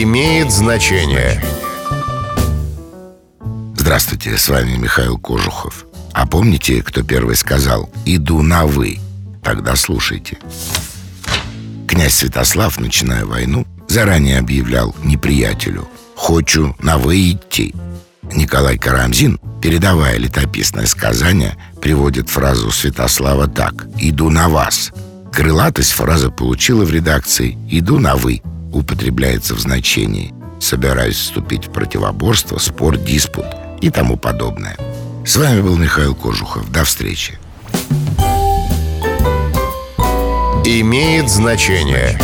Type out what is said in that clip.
имеет значение. Здравствуйте, с вами Михаил Кожухов. А помните, кто первый сказал «иду на вы»? Тогда слушайте. Князь Святослав, начиная войну, заранее объявлял неприятелю «хочу на вы идти». Николай Карамзин, передавая летописное сказание, приводит фразу Святослава так «иду на вас». Крылатость фраза получила в редакции «иду на вы», употребляется в значении «собираюсь вступить в противоборство, спор, диспут» и тому подобное. С вами был Михаил Кожухов. До встречи. Имеет значение.